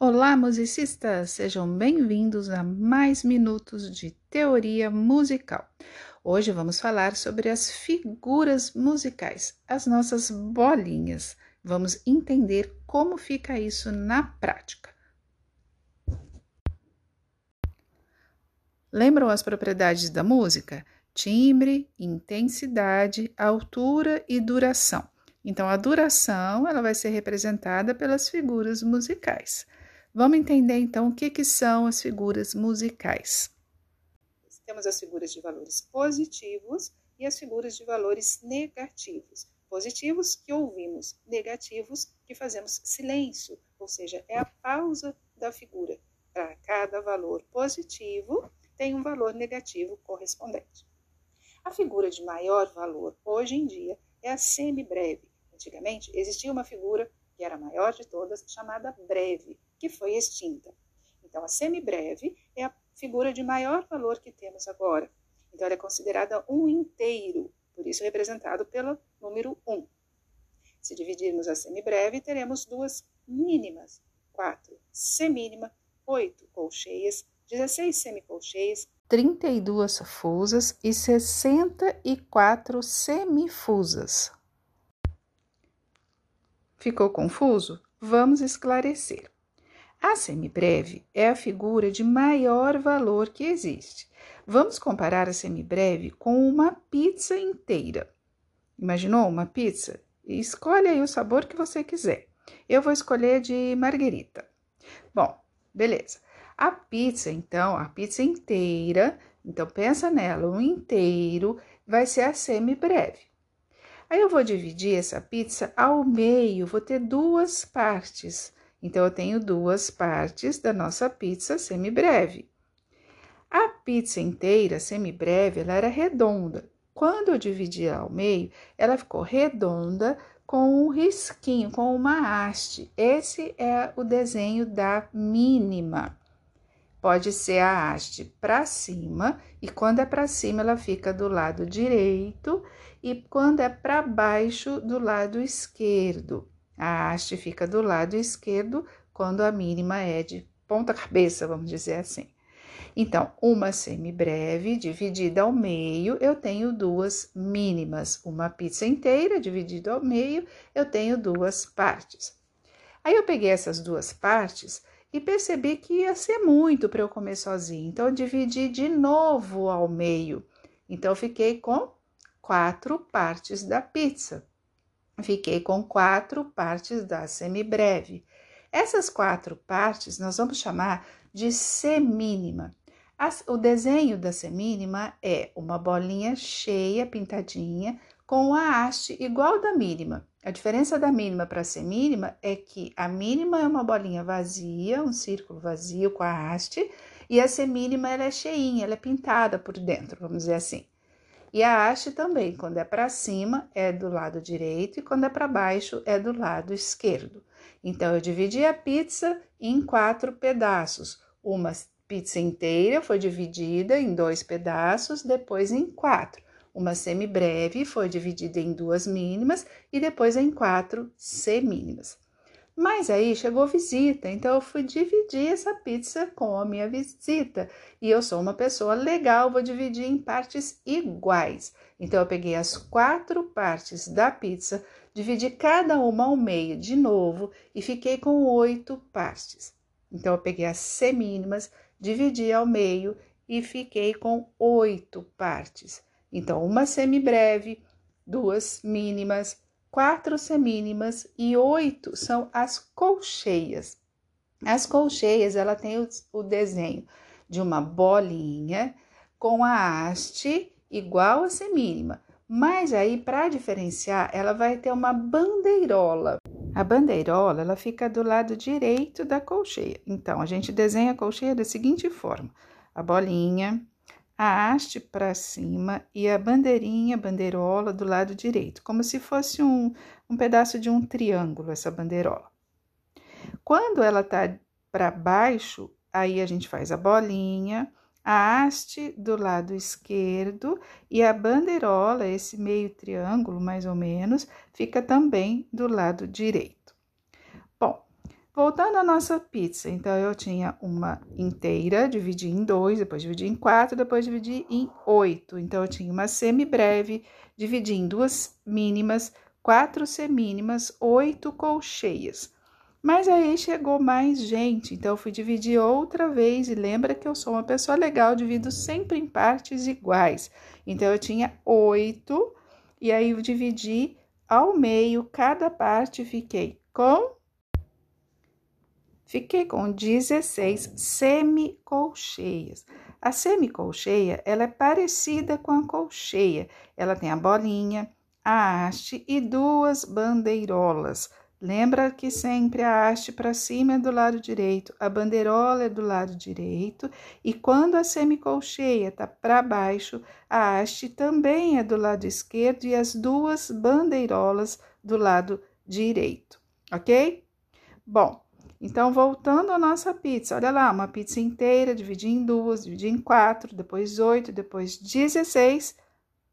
Olá, musicistas! Sejam bem-vindos a mais minutos de teoria musical. Hoje vamos falar sobre as figuras musicais, as nossas bolinhas. Vamos entender como fica isso na prática. Lembram as propriedades da música? Timbre, intensidade, altura e duração. Então, a duração ela vai ser representada pelas figuras musicais. Vamos entender então o que, que são as figuras musicais. Temos as figuras de valores positivos e as figuras de valores negativos. Positivos que ouvimos, negativos que fazemos silêncio, ou seja, é a pausa da figura. Para cada valor positivo, tem um valor negativo correspondente. A figura de maior valor hoje em dia é a semibreve. Antigamente existia uma figura que era a maior de todas, chamada breve, que foi extinta. Então, a semibreve é a figura de maior valor que temos agora. Então, ela é considerada um inteiro, por isso representado pelo número 1. Se dividirmos a semibreve, teremos duas mínimas, 4 semínima, 8 colcheias, 16 semicolcheias, 32 fusas e 64 semifusas. Ficou confuso? Vamos esclarecer. A semibreve é a figura de maior valor que existe. Vamos comparar a semibreve com uma pizza inteira. Imaginou uma pizza? Escolhe aí o sabor que você quiser. Eu vou escolher de marguerita. Bom, beleza. A pizza, então, a pizza inteira, então pensa nela, um inteiro vai ser a semibreve. Aí eu vou dividir essa pizza ao meio, vou ter duas partes. Então, eu tenho duas partes da nossa pizza semibreve. A pizza inteira, semibreve, ela era redonda. Quando eu dividi ao meio, ela ficou redonda com um risquinho, com uma haste. Esse é o desenho da mínima. Pode ser a haste para cima, e quando é para cima, ela fica do lado direito, e quando é para baixo, do lado esquerdo. A haste fica do lado esquerdo quando a mínima é de ponta cabeça, vamos dizer assim. Então, uma semibreve dividida ao meio, eu tenho duas mínimas. Uma pizza inteira dividida ao meio, eu tenho duas partes. Aí eu peguei essas duas partes e percebi que ia ser muito para eu comer sozinho. Então, eu dividi de novo ao meio. Então, eu fiquei com quatro partes da pizza fiquei com quatro partes da semibreve. Essas quatro partes nós vamos chamar de semínima. o desenho da semínima é uma bolinha cheia, pintadinha, com a haste igual da mínima. A diferença da mínima para a semínima é que a mínima é uma bolinha vazia, um círculo vazio com a haste, e a semínima ela é cheinha, ela é pintada por dentro, vamos dizer assim. E a haste também, quando é para cima, é do lado direito e quando é para baixo, é do lado esquerdo. Então, eu dividi a pizza em quatro pedaços. Uma pizza inteira foi dividida em dois pedaços, depois em quatro. Uma semibreve foi dividida em duas mínimas e depois em quatro semínimas. Mas aí chegou visita, então eu fui dividir essa pizza com a minha visita. E eu sou uma pessoa legal, vou dividir em partes iguais. Então eu peguei as quatro partes da pizza, dividi cada uma ao meio de novo e fiquei com oito partes. Então eu peguei as semínimas, dividi ao meio e fiquei com oito partes. Então uma semibreve, duas mínimas, quatro semínimas e oito são as colcheias. As colcheias, ela tem o, o desenho de uma bolinha com a haste igual a semínima, mas aí para diferenciar, ela vai ter uma bandeirola. A bandeirola, ela fica do lado direito da colcheia. Então, a gente desenha a colcheia da seguinte forma: a bolinha, a haste para cima e a bandeirinha, bandeirola do lado direito, como se fosse um, um pedaço de um triângulo, essa bandeirola. Quando ela tá para baixo, aí a gente faz a bolinha, a haste do lado esquerdo e a bandeirola, esse meio triângulo mais ou menos, fica também do lado direito. Voltando à nossa pizza, então eu tinha uma inteira, dividi em dois, depois dividi em quatro, depois dividi em oito. Então eu tinha uma semi-breve, dividi em duas mínimas, quatro semínimas, oito colcheias. Mas aí chegou mais gente, então eu fui dividir outra vez. E lembra que eu sou uma pessoa legal, divido sempre em partes iguais. Então eu tinha oito, e aí eu dividi ao meio cada parte, fiquei com Fiquei com 16 semicolcheias. A semicolcheia, ela é parecida com a colcheia. Ela tem a bolinha, a haste e duas bandeirolas. Lembra que sempre a haste para cima é do lado direito, a bandeirola é do lado direito, e quando a semicolcheia está para baixo, a haste também é do lado esquerdo e as duas bandeirolas do lado direito, ok? Bom, então, voltando à nossa pizza, olha lá, uma pizza inteira, dividir em duas, dividir em quatro, depois oito, depois dezesseis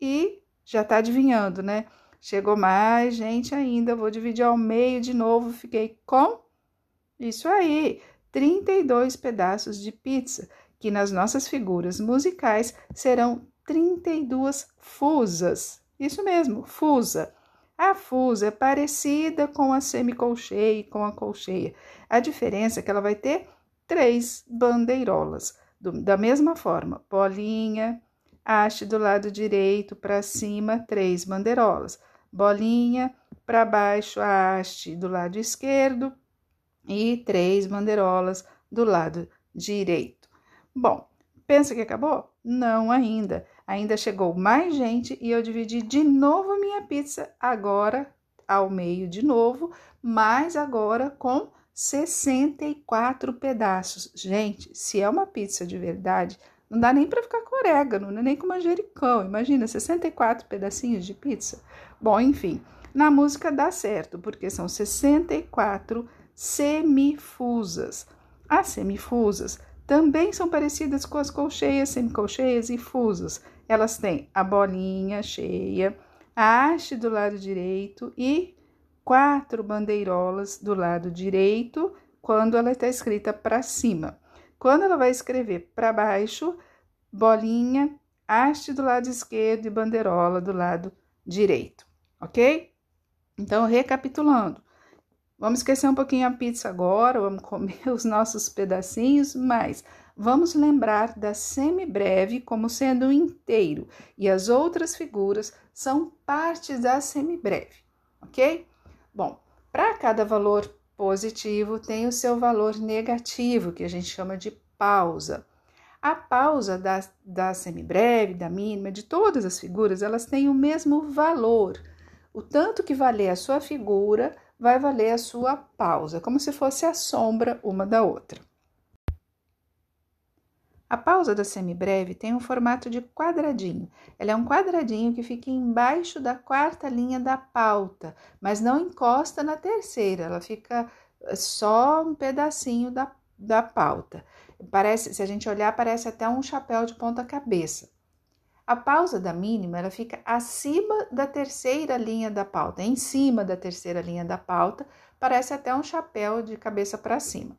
e já tá adivinhando, né? Chegou mais gente ainda, vou dividir ao meio de novo, fiquei com isso aí, 32 pedaços de pizza, que nas nossas figuras musicais serão 32 fusas. Isso mesmo, fusa. A fusa é parecida com a semicolcheia e com a colcheia. A diferença é que ela vai ter três bandeirolas, do, da mesma forma, bolinha, haste do lado direito para cima, três bandeirolas, bolinha para baixo, a haste do lado esquerdo e três bandeirolas do lado direito. Bom, pensa que acabou? Não ainda. Ainda chegou mais gente e eu dividi de novo minha pizza, agora ao meio de novo, mas agora com 64 pedaços. Gente, se é uma pizza de verdade, não dá nem para ficar com orégano, é nem com manjericão. Imagina, 64 pedacinhos de pizza. Bom, enfim, na música dá certo, porque são 64 semifusas. As semifusas também são parecidas com as colcheias, semicolcheias e fusas. Elas têm a bolinha cheia, a haste do lado direito e quatro bandeirolas do lado direito quando ela está escrita para cima. Quando ela vai escrever para baixo, bolinha, haste do lado esquerdo e bandeirola do lado direito, ok? Então, recapitulando, Vamos esquecer um pouquinho a pizza agora, vamos comer os nossos pedacinhos, mas vamos lembrar da semibreve como sendo inteiro e as outras figuras são partes da semibreve, ok? Bom, para cada valor positivo tem o seu valor negativo, que a gente chama de pausa. A pausa da, da semibreve, da mínima, de todas as figuras, elas têm o mesmo valor. O tanto que valer a sua figura vai valer a sua pausa, como se fosse a sombra uma da outra. A pausa da semibreve tem um formato de quadradinho. Ela é um quadradinho que fica embaixo da quarta linha da pauta, mas não encosta na terceira, ela fica eh, só um pedacinho da, da pauta. Parece, se a gente olhar, parece até um chapéu de ponta cabeça. A pausa da mínima ela fica acima da terceira linha da pauta, em cima da terceira linha da pauta, parece até um chapéu de cabeça para cima.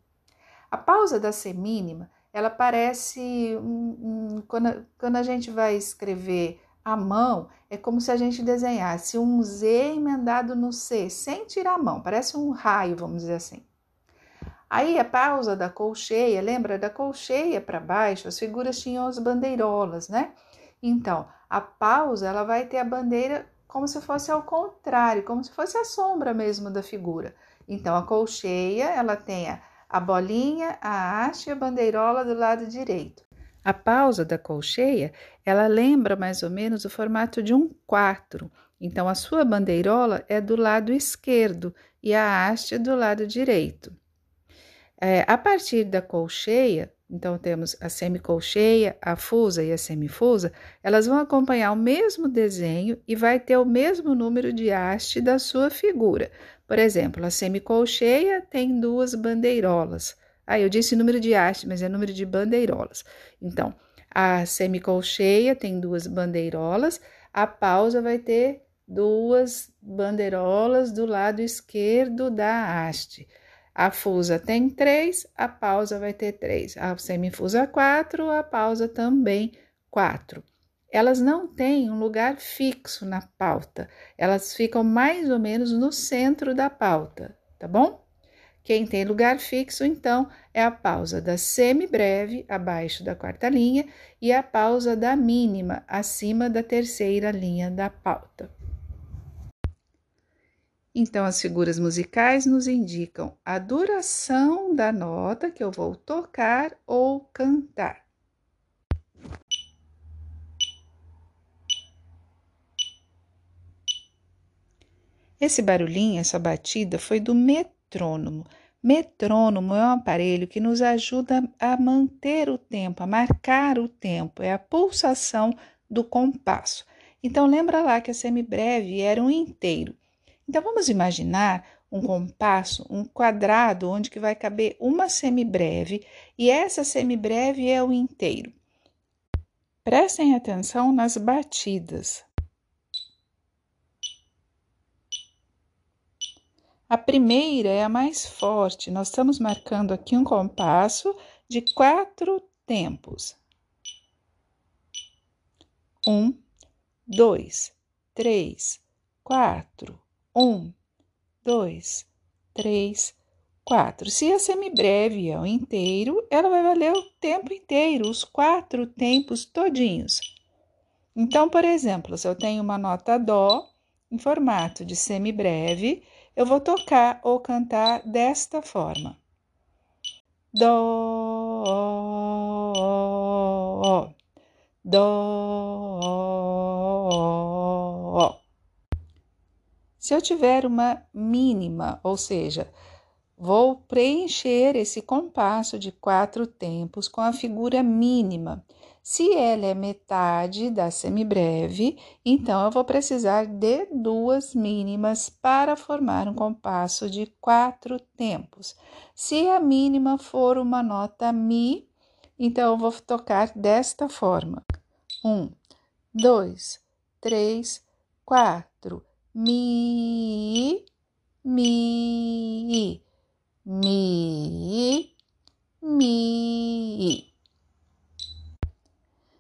A pausa da semínima ela parece um, um, quando, quando a gente vai escrever à mão, é como se a gente desenhasse um Z emendado no C, sem tirar a mão, parece um raio, vamos dizer assim. Aí a pausa da colcheia, lembra da colcheia para baixo, as figuras tinham as bandeirolas, né? Então, a pausa ela vai ter a bandeira como se fosse ao contrário, como se fosse a sombra mesmo da figura. Então, a colcheia ela tem a, a bolinha, a haste e a bandeirola do lado direito. A pausa da colcheia ela lembra mais ou menos o formato de um quatro. Então, a sua bandeirola é do lado esquerdo e a haste do lado direito. É, a partir da colcheia, então, temos a semicolcheia, a fusa e a semifusa, elas vão acompanhar o mesmo desenho e vai ter o mesmo número de haste da sua figura. Por exemplo, a semicolcheia tem duas bandeirolas. Ah, eu disse número de haste, mas é número de bandeirolas. Então, a semicolcheia tem duas bandeirolas, a pausa vai ter duas bandeirolas do lado esquerdo da haste. A fusa tem três, a pausa vai ter três. A semifusa quatro, a pausa também quatro. Elas não têm um lugar fixo na pauta, elas ficam mais ou menos no centro da pauta, tá bom? Quem tem lugar fixo, então, é a pausa da semibreve, abaixo da quarta linha, e a pausa da mínima, acima da terceira linha da pauta. Então, as figuras musicais nos indicam a duração da nota que eu vou tocar ou cantar. Esse barulhinho, essa batida, foi do metrônomo. Metrônomo é um aparelho que nos ajuda a manter o tempo, a marcar o tempo, é a pulsação do compasso. Então, lembra lá que a semibreve era um inteiro. Então vamos imaginar um compasso, um quadrado onde que vai caber uma semibreve e essa semibreve é o inteiro. Prestem atenção nas batidas. A primeira é a mais forte. Nós estamos marcando aqui um compasso de quatro tempos. Um, dois, três, quatro, um, dois, três, quatro. Se a semibreve é o inteiro, ela vai valer o tempo inteiro, os quatro tempos todinhos. Então, por exemplo, se eu tenho uma nota Dó em formato de semibreve, eu vou tocar ou cantar desta forma. Dó, Dó, se eu tiver uma mínima, ou seja, vou preencher esse compasso de quatro tempos com a figura mínima. Se ela é metade da semibreve, então eu vou precisar de duas mínimas para formar um compasso de quatro tempos. Se a mínima for uma nota Mi, então eu vou tocar desta forma: um, dois, três, quatro mi, mi, mi, mi.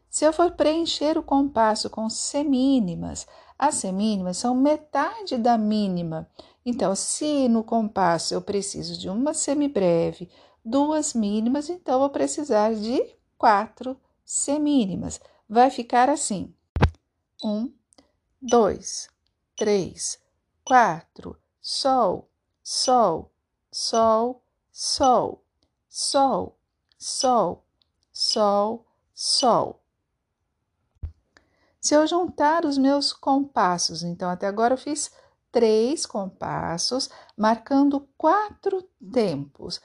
Se eu for preencher o compasso com semínimas, as semínimas são metade da mínima. Então, se no compasso eu preciso de uma semibreve, duas mínimas, então vou precisar de quatro semínimas. Vai ficar assim: um, dois, três, quatro, sol, sol, sol, sol, sol, sol, sol, sol. Se eu juntar os meus compassos, então até agora eu fiz três compassos, marcando quatro tempos.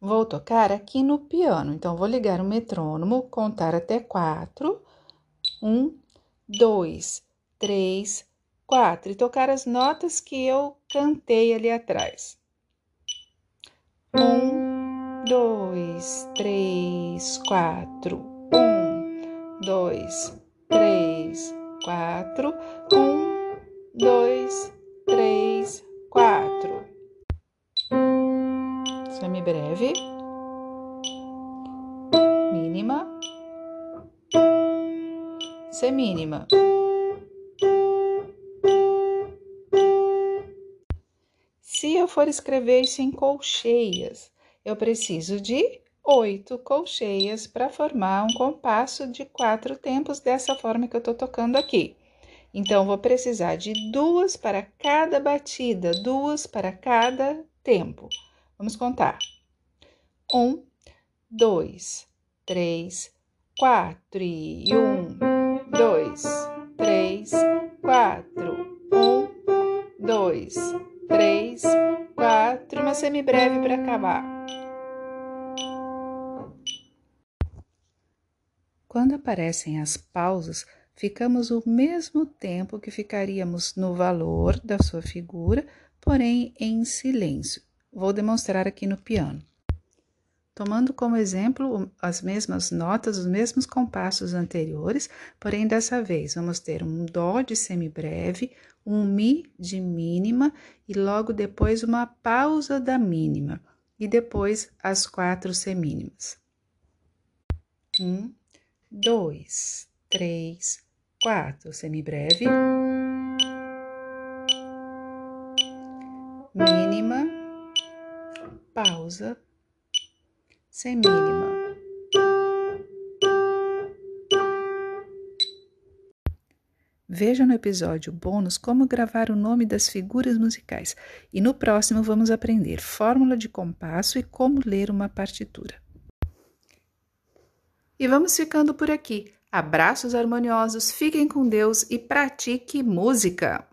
Vou tocar aqui no piano, então vou ligar o metrônomo, contar até quatro. Um, 2, 3, 4 e tocar as notas que eu cantei ali atrás. 1, 2, 3, 4. 1, 2, 3, 4. 1, 2, 3, 4. Semi breve. Mínima semínima. Se eu for escrever isso em colcheias, eu preciso de oito colcheias para formar um compasso de quatro tempos dessa forma que eu estou tocando aqui. Então, vou precisar de duas para cada batida, duas para cada tempo. Vamos contar. Um, dois, três, quatro e um dois, três, quatro. Um, dois, três, quatro. Uma semibreve para acabar. Quando aparecem as pausas, ficamos o mesmo tempo que ficaríamos no valor da sua figura, porém em silêncio. Vou demonstrar aqui no piano. Tomando como exemplo as mesmas notas, os mesmos compassos anteriores, porém dessa vez vamos ter um Dó de semibreve, um Mi de mínima e logo depois uma pausa da mínima e depois as quatro semínimas. Um, dois, três, quatro, semibreve, mínima, pausa, semínima. Veja no episódio bônus como gravar o nome das figuras musicais e no próximo vamos aprender fórmula de compasso e como ler uma partitura. E vamos ficando por aqui. Abraços harmoniosos, fiquem com Deus e pratique música!